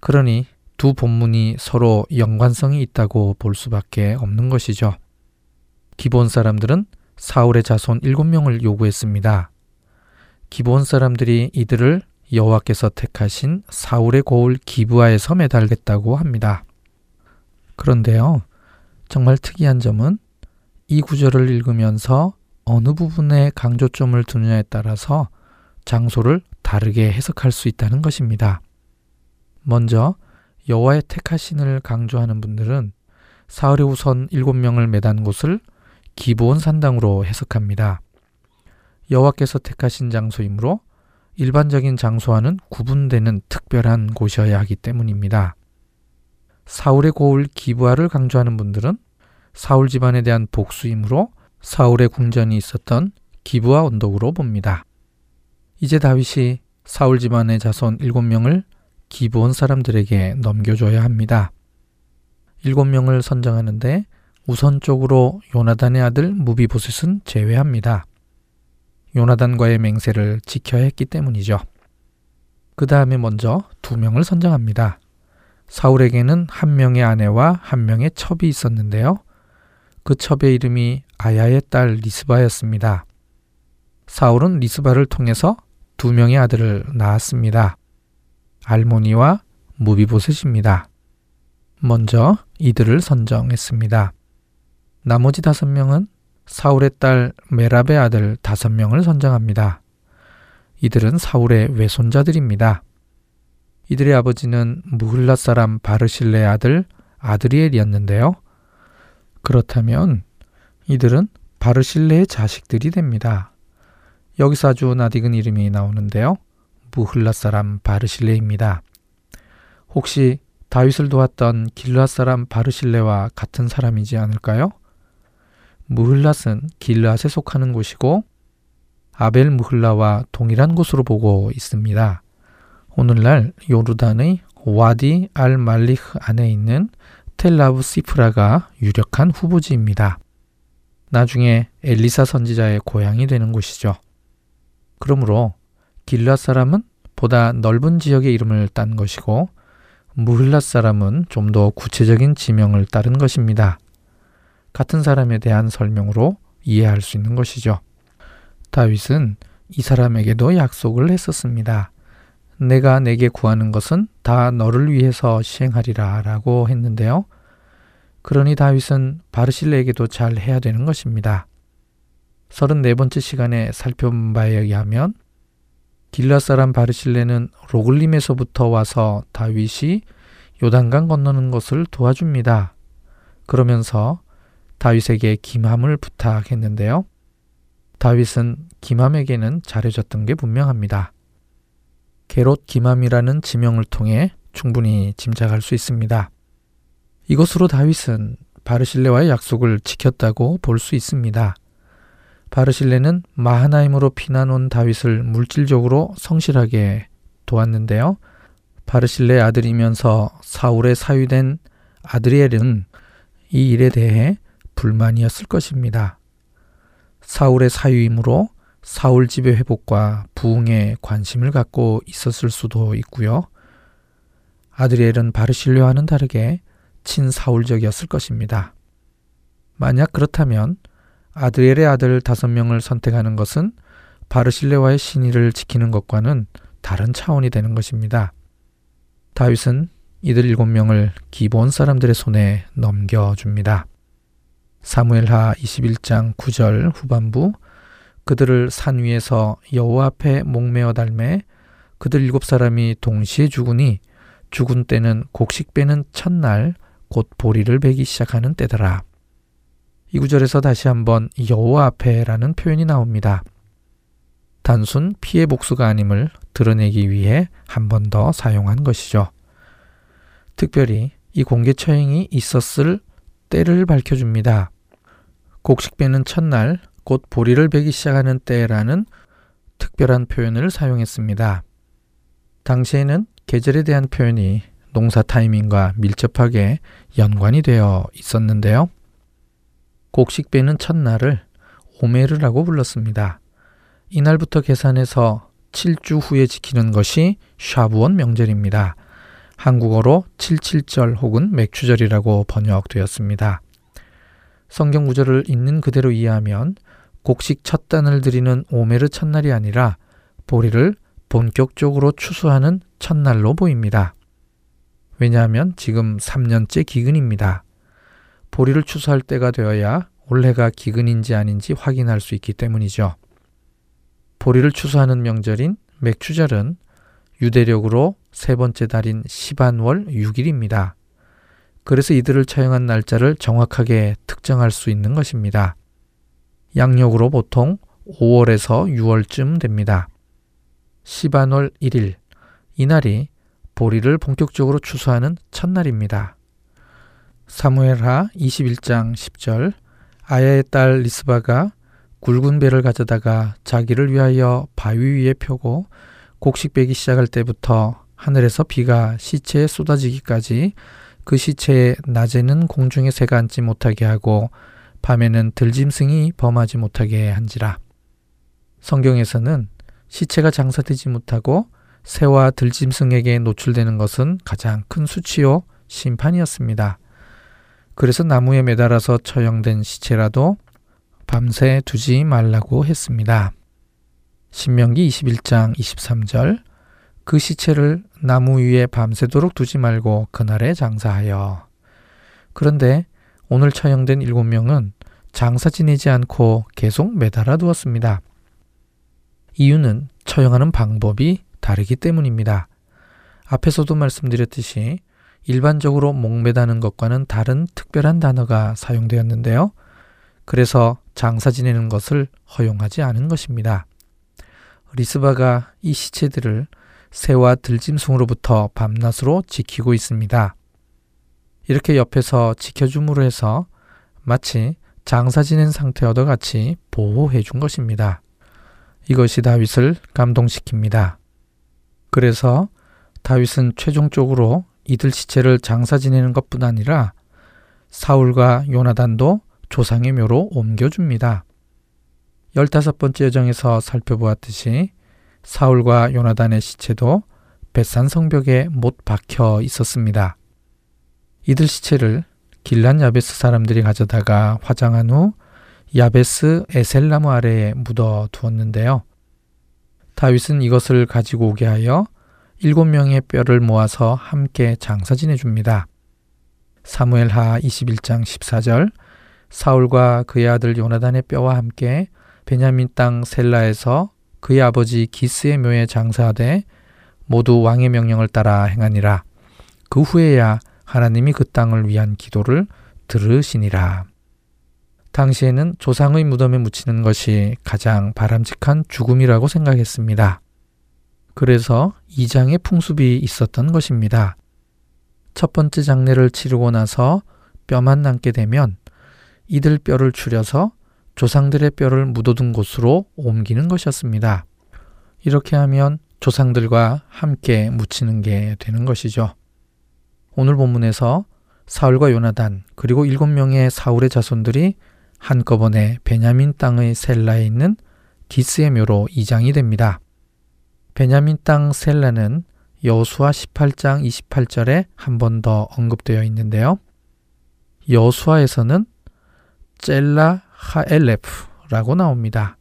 그러니 두 본문이 서로 연관성이 있다고 볼 수밖에 없는 것이죠. 기본 사람들은 사울의 자손 7명을 요구했습니다. 기본 사람들이 이들을 여호와께서 택하신 사울의 고을 기부하에서 매달겠다고 합니다. 그런데요. 정말 특이한 점은 이 구절을 읽으면서 어느 부분에 강조점을 두느냐에 따라서 장소를 다르게 해석할 수 있다는 것입니다. 먼저 여호와의 택하신을 강조하는 분들은 사흘의 우선 일곱 명을 매단 곳을 기브온 산당으로 해석합니다. 여호와께서 택하신 장소이므로 일반적인 장소와는 구분되는 특별한 곳이어야 하기 때문입니다. 사울의 고을 기부하를 강조하는 분들은 사울 집안에 대한 복수이므로 사울의 궁전이 있었던 기부하 언덕으로 봅니다. 이제 다윗이 사울 집안의 자손 일곱 명을 기부온 사람들에게 넘겨줘야 합니다. 일곱 명을 선정하는데 우선적으로 요나단의 아들 무비보셋은 제외합니다. 요나단과의 맹세를 지켜야 했기 때문이죠. 그 다음에 먼저 두 명을 선정합니다. 사울에게는 한 명의 아내와 한 명의 첩이 있었는데요. 그 첩의 이름이 아야의 딸 리스바였습니다. 사울은 리스바를 통해서 두 명의 아들을 낳았습니다. 알모니와 무비보셋입니다. 먼저 이들을 선정했습니다. 나머지 다섯 명은 사울의 딸 메랍의 아들 다섯 명을 선정합니다. 이들은 사울의 외손자들입니다. 이들의 아버지는 무흘라 사람 바르실레의 아들 아드리엘이었는데요. 그렇다면 이들은 바르실레의 자식들이 됩니다. 여기서 아주 낯익은 이름이 나오는데요. 무흘라 사람 바르실레입니다. 혹시 다윗을 도왔던 길라 사람 바르실레와 같은 사람이지 않을까요? 무흘랏은 길앗에 속하는 곳이고 아벨 무흘라와 동일한 곳으로 보고 있습니다. 오늘날 요르단의 와디 알 말리흐 안에 있는 텔라브 시프라가 유력한 후보지입니다. 나중에 엘리사 선지자의 고향이 되는 곳이죠. 그러므로 길랏 사람은 보다 넓은 지역의 이름을 딴 것이고 무흘랏 사람은 좀 더 구체적인 지명을 따른 것입니다. 같은 사람에 대한 설명으로 이해할 수 있는 것이죠. 다윗은 이 사람에게도 약속을 했었습니다. 내가 내게 구하는 것은 다 너를 위해서 시행하리라 라고 했는데요. 그러니 다윗은 바르실레에게도 잘 해야 되는 것입니다. 34번째 시간에 살펴본 바에 의하면 길라 사람 바르실레는 로글림에서부터 와서 다윗이 요단강 건너는 것을 도와줍니다. 그러면서 다윗에게 김함을 부탁했는데요. 다윗은 김함에게는 잘해줬던 게 분명합니다. 게롯 김함이라는 지명을 통해 충분히 짐작할 수 있습니다. 이것으로 다윗은 바르실레와의 약속을 지켰다고 볼 수 있습니다. 바르실레는 마하나임으로 피난 온 다윗을 물질적으로 성실하게 도왔는데요. 바르실레 아들이면서 사울의 사위된 아드리엘은 이 일에 대해 불만이었을 것입니다. 사울의 사위이므로 사울 집의 회복과 부흥에 관심을 갖고 있었을 수도 있고요. 아드리엘은 바르실레와는 다르게 친사울적이었을 것입니다. 만약 그렇다면 아드리엘의 아들 다섯 명을 선택하는 것은 바르실레와의 신의를 지키는 것과는 다른 차원이 되는 것입니다. 다윗은 이들 일곱 명을 기본 사람들의 손에 넘겨줍니다. 사무엘하 21장 9절 후반부 그들을 산 위에서 여호와 앞에 목매어 달매 그들 일곱 사람이 동시에 죽으니 죽은 때는 곡식 빼는 첫날 곧 보리를 베기 시작하는 때더라. 이 구절에서 다시 한번 여호와 앞에라는 표현이 나옵니다. 단순 피해 복수가 아님을 드러내기 위해 한 번 더 사용한 것이죠. 특별히 이 공개 처형이 있었을 때를 밝혀줍니다. 곡식 빼는 첫날 곧 보리를 베기 시작하는 때라는 특별한 표현을 사용했습니다. 당시에는 계절에 대한 표현이 농사 타이밍과 밀접하게 연관이 되어 있었는데요. 곡식 빼는 첫날을 오메르라고 불렀습니다. 이날부터 계산해서 7주 후에 지키는 것이 샤브원 명절입니다. 한국어로 77절 혹은 맥추절이라고 번역되었습니다. 성경 구절을 있는 그대로 이해하면 곡식 첫 단을 드리는 오메르 첫날이 아니라 보리를 본격적으로 추수하는 첫날로 보입니다. 왜냐하면 지금 3년째 기근입니다. 보리를 추수할 때가 되어야 올해가 기근인지 아닌지 확인할 수 있기 때문이죠. 보리를 추수하는 명절인 맥추절은 유대력으로 세 번째 달인 시반월 6일입니다. 그래서 이들을 처형한 날짜를 정확하게 특정할 수 있는 것입니다. 양력으로 보통 5월에서 6월쯤 됩니다. 시반월 1일, 이날이 보리를 본격적으로 추수하는 첫날입니다. 사무엘하 21장 10절 아야의 딸 리스바가 굵은 배를 가져다가 자기를 위하여 바위 위에 펴고 곡식 베기 시작할 때부터 하늘에서 비가 시체에 쏟아지기까지 그 시체에 낮에는 공중에 새가 앉지 못하게 하고 밤에는 들짐승이 범하지 못하게 한지라. 성경에서는 시체가 장사되지 못하고 새와 들짐승에게 노출되는 것은 가장 큰 수치요 심판이었습니다. 그래서 나무에 매달아서 처형된 시체라도 밤새 두지 말라고 했습니다. 신명기 21장 23절 그 시체를 나무 위에 밤새도록 두지 말고 그날에 장사하여. 그런데 오늘 처형된 일곱 명은 장사 지내지 않고 계속 매달아 두었습니다. 이유는 처형하는 방법이 다르기 때문입니다. 앞에서도 말씀드렸듯이 일반적으로 목매다는 것과는 다른 특별한 단어가 사용되었는데요. 그래서 장사 지내는 것을 허용하지 않은 것입니다. 리스바가 이 시체들을 새와 들짐승으로부터 밤낮으로 지키고 있습니다. 이렇게 옆에서 지켜줌으로 해서 마치 장사 지낸 상태와도 같이 보호해 준 것입니다. 이것이 다윗을 감동시킵니다. 그래서 다윗은 최종적으로 이들 시체를 장사 지내는 것뿐 아니라 사울과 요나단도 조상의 묘로 옮겨줍니다. 열다섯 번째 여정에서 살펴보았듯이 사울과 요나단의 시체도 벳산 성벽에 못 박혀 있었습니다. 이들 시체를 길란 야베스 사람들이 가져다가 화장한 후 야베스 에셀나무 아래에 묻어 두었는데요. 다윗은 이것을 가지고 오게 하여 일곱 명의 뼈를 모아서 함께 장사 지내줍니다. 사무엘하 21장 14절 사울과 그의 아들 요나단의 뼈와 함께 베냐민 땅 셀라에서 그의 아버지 기스의 묘에 장사하되 모두 왕의 명령을 따라 행하니라. 그 후에야 하나님이 그 땅을 위한 기도를 들으시니라. 당시에는 조상의 무덤에 묻히는 것이 가장 바람직한 죽음이라고 생각했습니다. 그래서 이장의 풍습이 있었던 것입니다. 첫 번째 장례를 치르고 나서 뼈만 남게 되면 이들 뼈를 추려서 조상들의 뼈를 묻어둔 곳으로 옮기는 것이었습니다. 이렇게 하면 조상들과 함께 묻히는 게 되는 것이죠. 오늘 본문에서 사울과 요나단 그리고 일곱 명의 사울의 자손들이 한꺼번에 베냐민 땅의 셀라에 있는 기스의 묘로 이장이 됩니다. 베냐민 땅 셀라는 여수와 18장 28절에 한 번 더 언급되어 있는데요. 여수아에서는 젤라 하엘레프라고 나옵니다.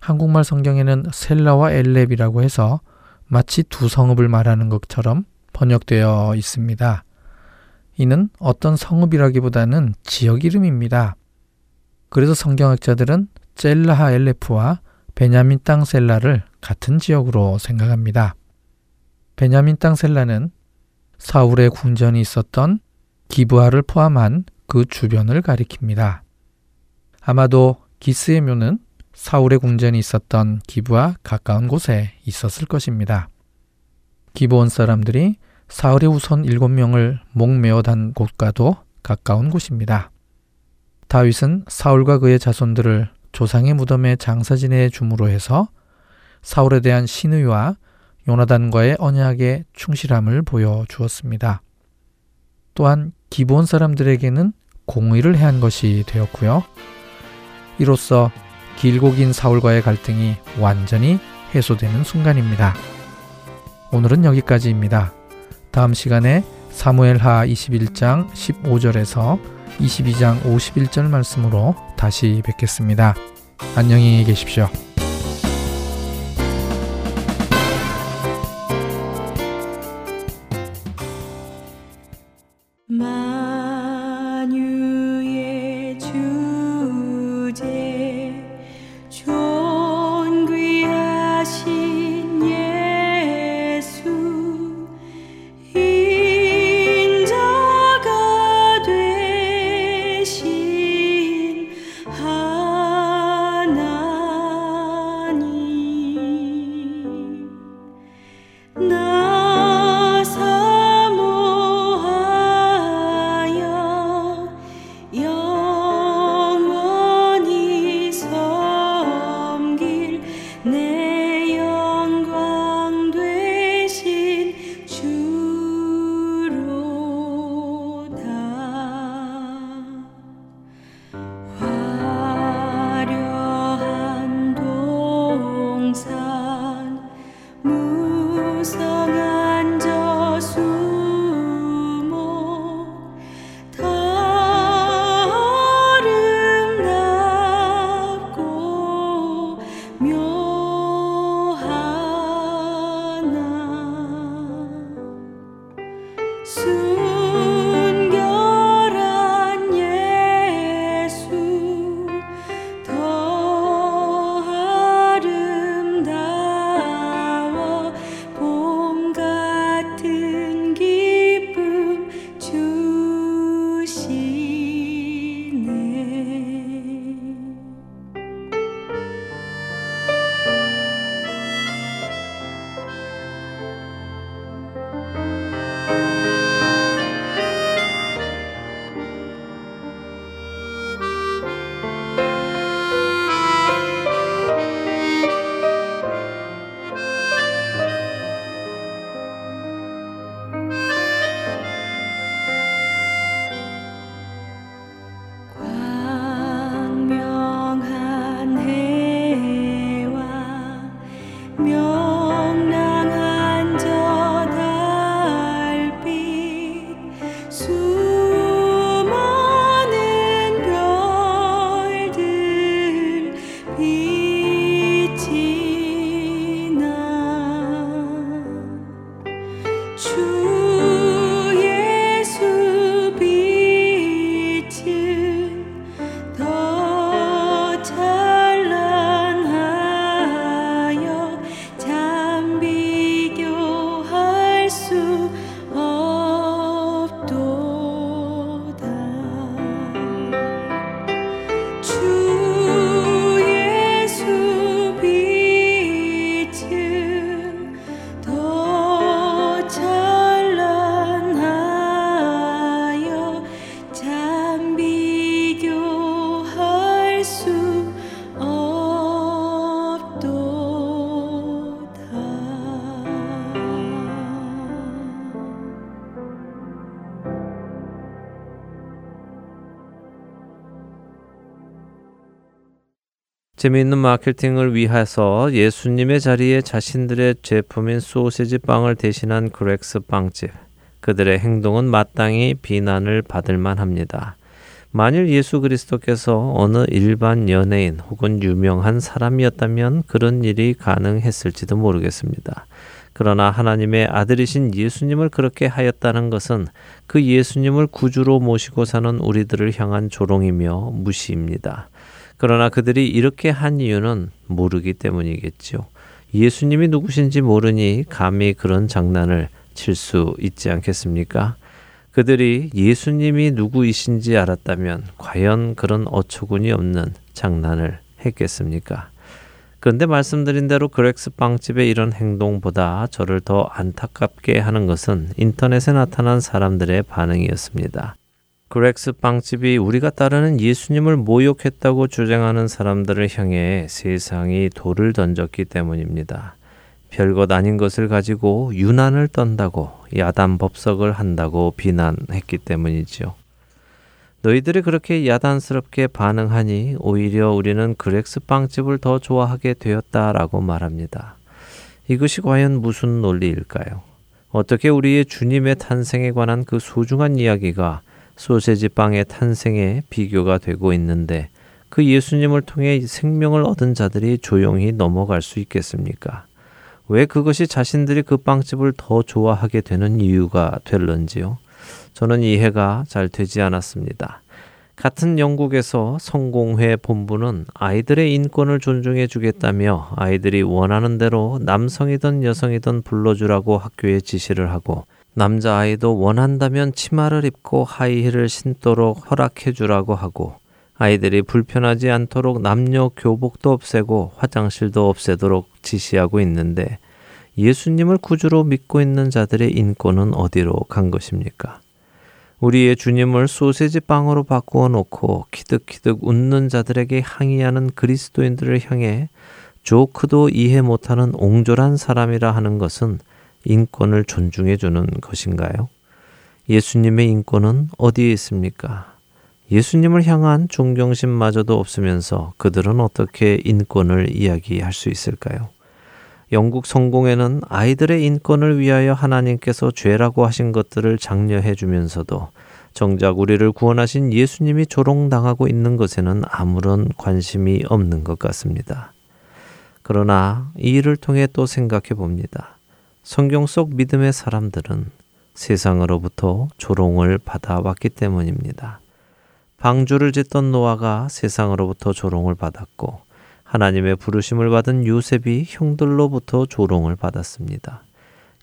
한국말 성경에는 셀라와 엘렙이라고 해서 마치 두 성읍을 말하는 것처럼 번역되어 있습니다. 이는 어떤 성읍이라기보다는 지역 이름입니다. 그래서 성경학자들은 젤라하 엘레프와 베냐민 땅 셀라를 같은 지역으로 생각합니다. 베냐민 땅 셀라는 사울의 궁전이 있었던 기브아를 포함한 그 주변을 가리킵니다. 아마도 기스의 묘는 사울의 궁전이 있었던 기브와 가까운 곳에 있었을 것입니다. 기브온 사람들이 사울의 우선 일곱 명을 목매어 단 곳과도 가까운 곳입니다. 다윗은 사울과 그의 자손들을 조상의 무덤에 장사 지내 줌으로 해서 사울에 대한 신의와 요나단과의 언약에 충실함을 보여 주었습니다. 또한 기본 사람들에게는 공의를 해한 것이 되었고요. 이로써 길고 긴 사울과의 갈등이 완전히 해소되는 순간입니다. 오늘은 여기까지입니다. 다음 시간에 사무엘하 21장 15절에서 22장 51절 말씀으로 다시 뵙겠습니다. 안녕히 계십시오. 재미있는 마케팅을 위해서 예수님의 자리에 자신들의 제품인 소시지 빵을 대신한 그렉스 빵집. 그들의 행동은 마땅히 비난을 받을 만합니다. 만일 예수 그리스도께서 어느 일반 연예인 혹은 유명한 사람이었다면 그런 일이 가능했을지도 모르겠습니다. 그러나 하나님의 아들이신 예수님을 그렇게 하였다는 것은 그 예수님을 구주로 모시고 사는 우리들을 향한 조롱이며 무시입니다. 그러나 그들이 이렇게 한 이유는 모르기 때문이겠지요. 예수님이 누구신지 모르니 감히 그런 장난을 칠 수 있지 않겠습니까? 그들이 예수님이 누구이신지 알았다면 과연 그런 어처구니 없는 장난을 했겠습니까? 그런데 말씀드린 대로 그렉스 빵집의 이런 행동보다 저를 더 안타깝게 하는 것은 인터넷에 나타난 사람들의 반응이었습니다. 그렉스 빵집이 우리가 따르는 예수님을 모욕했다고 주장하는 사람들을 향해 세상이 돌을 던졌기 때문입니다. 별것 아닌 것을 가지고 유난을 떤다고 야단 법석을 한다고 비난했기 때문이지요. 너희들이 그렇게 야단스럽게 반응하니 오히려 우리는 그렉스 빵집을 더 좋아하게 되었다라고 말합니다. 이것이 과연 무슨 논리일까요? 어떻게 우리의 주님의 탄생에 관한 그 소중한 이야기가 소세지 빵의 탄생에 비교가 되고 있는데 그 예수님을 통해 생명을 얻은 자들이 조용히 넘어갈 수 있겠습니까? 왜 그것이 자신들이 그 빵집을 더 좋아하게 되는 이유가 될런지요? 저는 이해가 잘 되지 않았습니다. 같은 영국에서 성공회 본부는 아이들의 인권을 존중해 주겠다며 아이들이 원하는 대로 남성이든 여성이든 불러주라고 학교에 지시를 하고 남자아이도 원한다면 치마를 입고 하이힐을 신도록 허락해 주라고 하고 아이들이 불편하지 않도록 남녀 교복도 없애고 화장실도 없애도록 지시하고 있는데 예수님을 구주로 믿고 있는 자들의 인권은 어디로 간 것입니까? 우리의 주님을 소세지 빵으로 바꾸어 놓고 키득키득 웃는 자들에게 항의하는 그리스도인들을 향해 조크도 이해 못하는 옹졸한 사람이라 하는 것은 인권을 존중해 주는 것인가요? 예수님의 인권은 어디에 있습니까? 예수님을 향한 존경심마저도 없으면서 그들은 어떻게 인권을 이야기할 수 있을까요? 영국 성공에는 아이들의 인권을 위하여 하나님께서 죄라고 하신 것들을 장려해 주면서도 정작 우리를 구원하신 예수님이 조롱당하고 있는 것에는 아무런 관심이 없는 것 같습니다. 그러나 이 일을 통해 또 생각해 봅니다. 성경 속 믿음의 사람들은 세상으로부터 조롱을 받아왔기 때문입니다. 방주를 짓던 노아가 세상으로부터 조롱을 받았고 하나님의 부르심을 받은 요셉이 형들로부터 조롱을 받았습니다.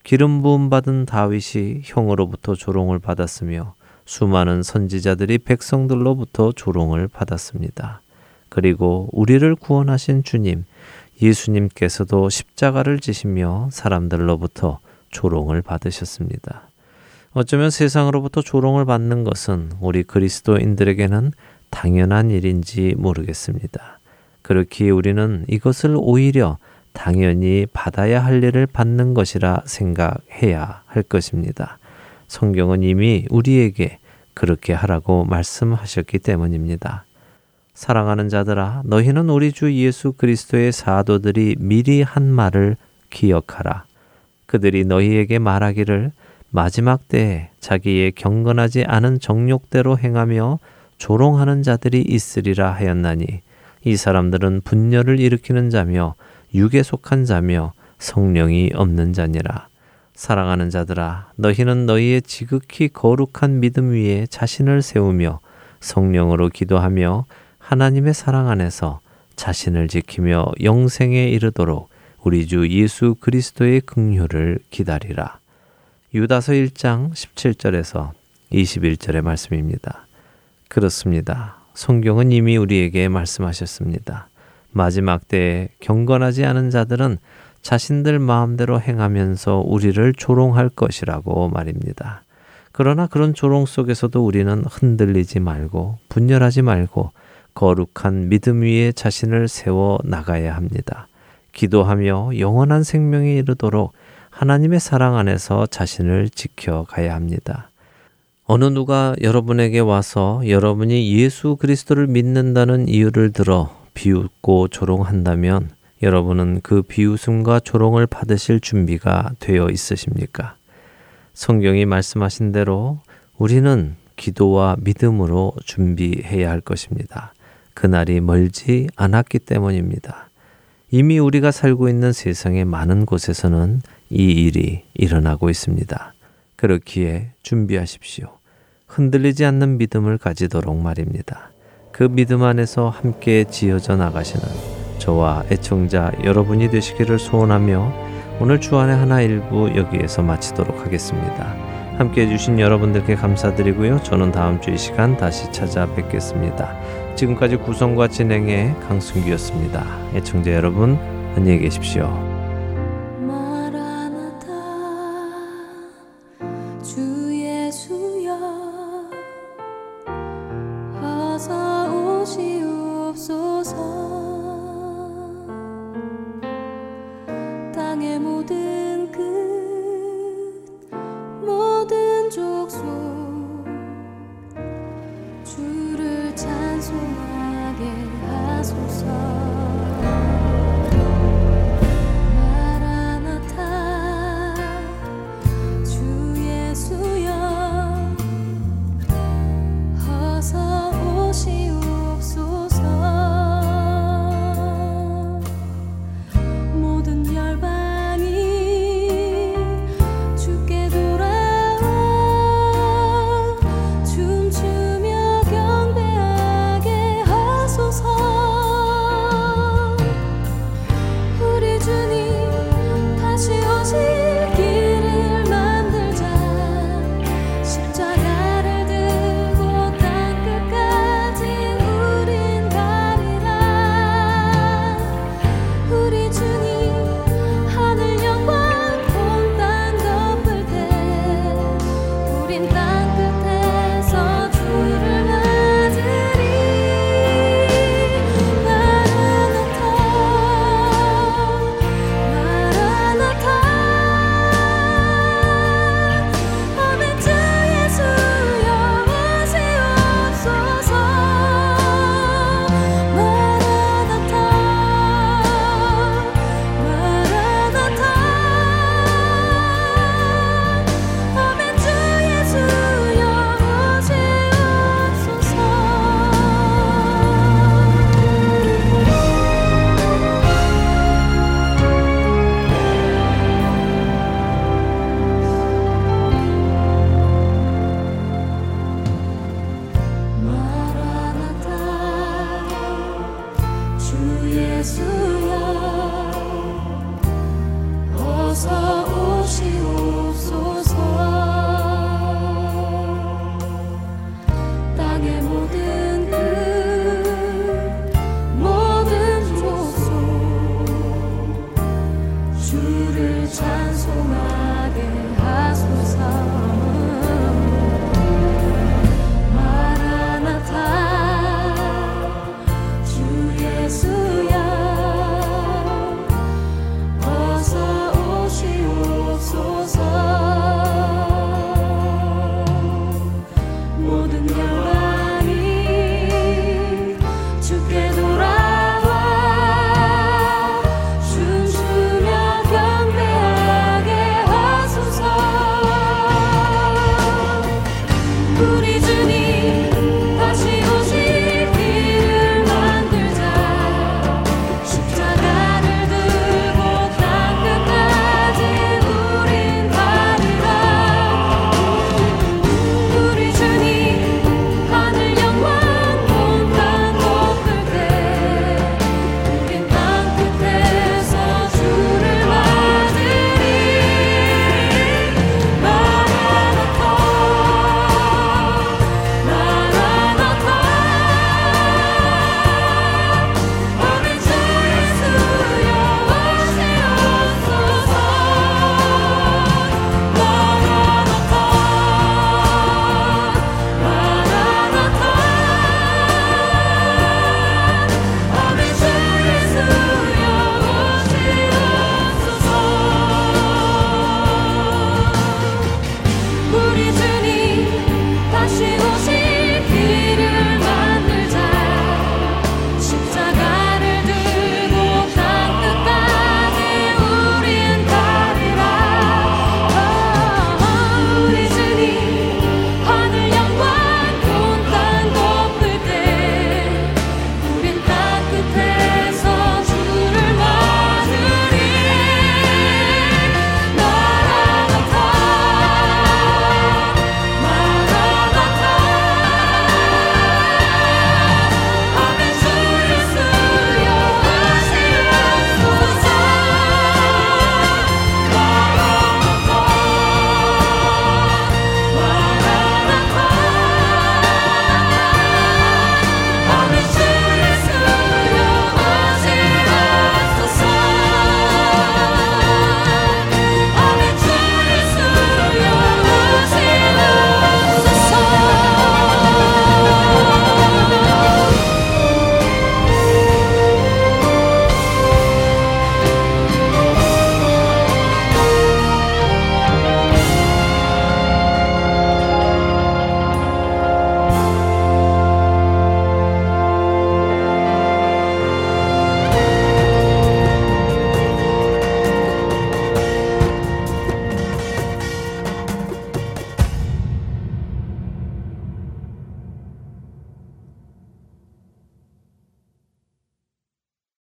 기름 부음 받은 다윗이 형으로부터 조롱을 받았으며 수많은 선지자들이 백성들로부터 조롱을 받았습니다. 그리고 우리를 구원하신 주님 예수님께서도 십자가를 지시며 사람들로부터 조롱을 받으셨습니다. 어쩌면 세상으로부터 조롱을 받는 것은 우리 그리스도인들에게는 당연한 일인지 모르겠습니다. 그렇기에 우리는 이것을 오히려 당연히 받아야 할 일을 받는 것이라 생각해야 할 것입니다. 성경은 이미 우리에게 그렇게 하라고 말씀하셨기 때문입니다. 사랑하는 자들아 너희는 우리 주 예수 그리스도의 사도들이 미리 한 말을 기억하라. 그들이 너희에게 말하기를 마지막 때에 자기의 경건하지 않은 정욕대로 행하며 조롱하는 자들이 있으리라 하였나니 이 사람들은 분열을 일으키는 자며 육에 속한 자며 성령이 없는 자니라. 사랑하는 자들아 너희는 너희의 지극히 거룩한 믿음 위에 자신을 세우며 성령으로 기도하며 하나님의 사랑 안에서 자신을 지키며 영생에 이르도록 우리 주 예수 그리스도의 긍휼을 기다리라. 유다서 1장 17절에서 21절의 말씀입니다. 그렇습니다. 성경은 이미 우리에게 말씀하셨습니다. 마지막 때에 경건하지 않은 자들은 자신들 마음대로 행하면서 우리를 조롱할 것이라고 말입니다. 그러나 그런 조롱 속에서도 우리는 흔들리지 말고 분열하지 말고 거룩한 믿음 위에 자신을 세워 나가야 합니다. 기도하며 영원한 생명에 이르도록 하나님의 사랑 안에서 자신을 지켜가야 합니다. 어느 누가 여러분에게 와서 여러분이 예수 그리스도를 믿는다는 이유를 들어 비웃고 조롱한다면 여러분은 그 비웃음과 조롱을 받으실 준비가 되어 있으십니까? 성경이 말씀하신 대로 우리는 기도와 믿음으로 준비해야 할 것입니다. 그날이 멀지 않았기 때문입니다. 이미 우리가 살고 있는 세상의 많은 곳에서는 이 일이 일어나고 있습니다. 그렇기에 준비하십시오. 흔들리지 않는 믿음을 가지도록 말입니다. 그 믿음 안에서 함께 지어져 나가시는 저와 애청자 여러분이 되시기를 소원하며 오늘 주안의 하나 일부 여기에서 마치도록 하겠습니다. 함께 해주신 여러분들께 감사드리고요. 저는 다음 주 이 시간 다시 찾아뵙겠습니다. 지금까지 구성과 진행의 강순기였습니다. 애청자 여러분, 안녕히 계십시오.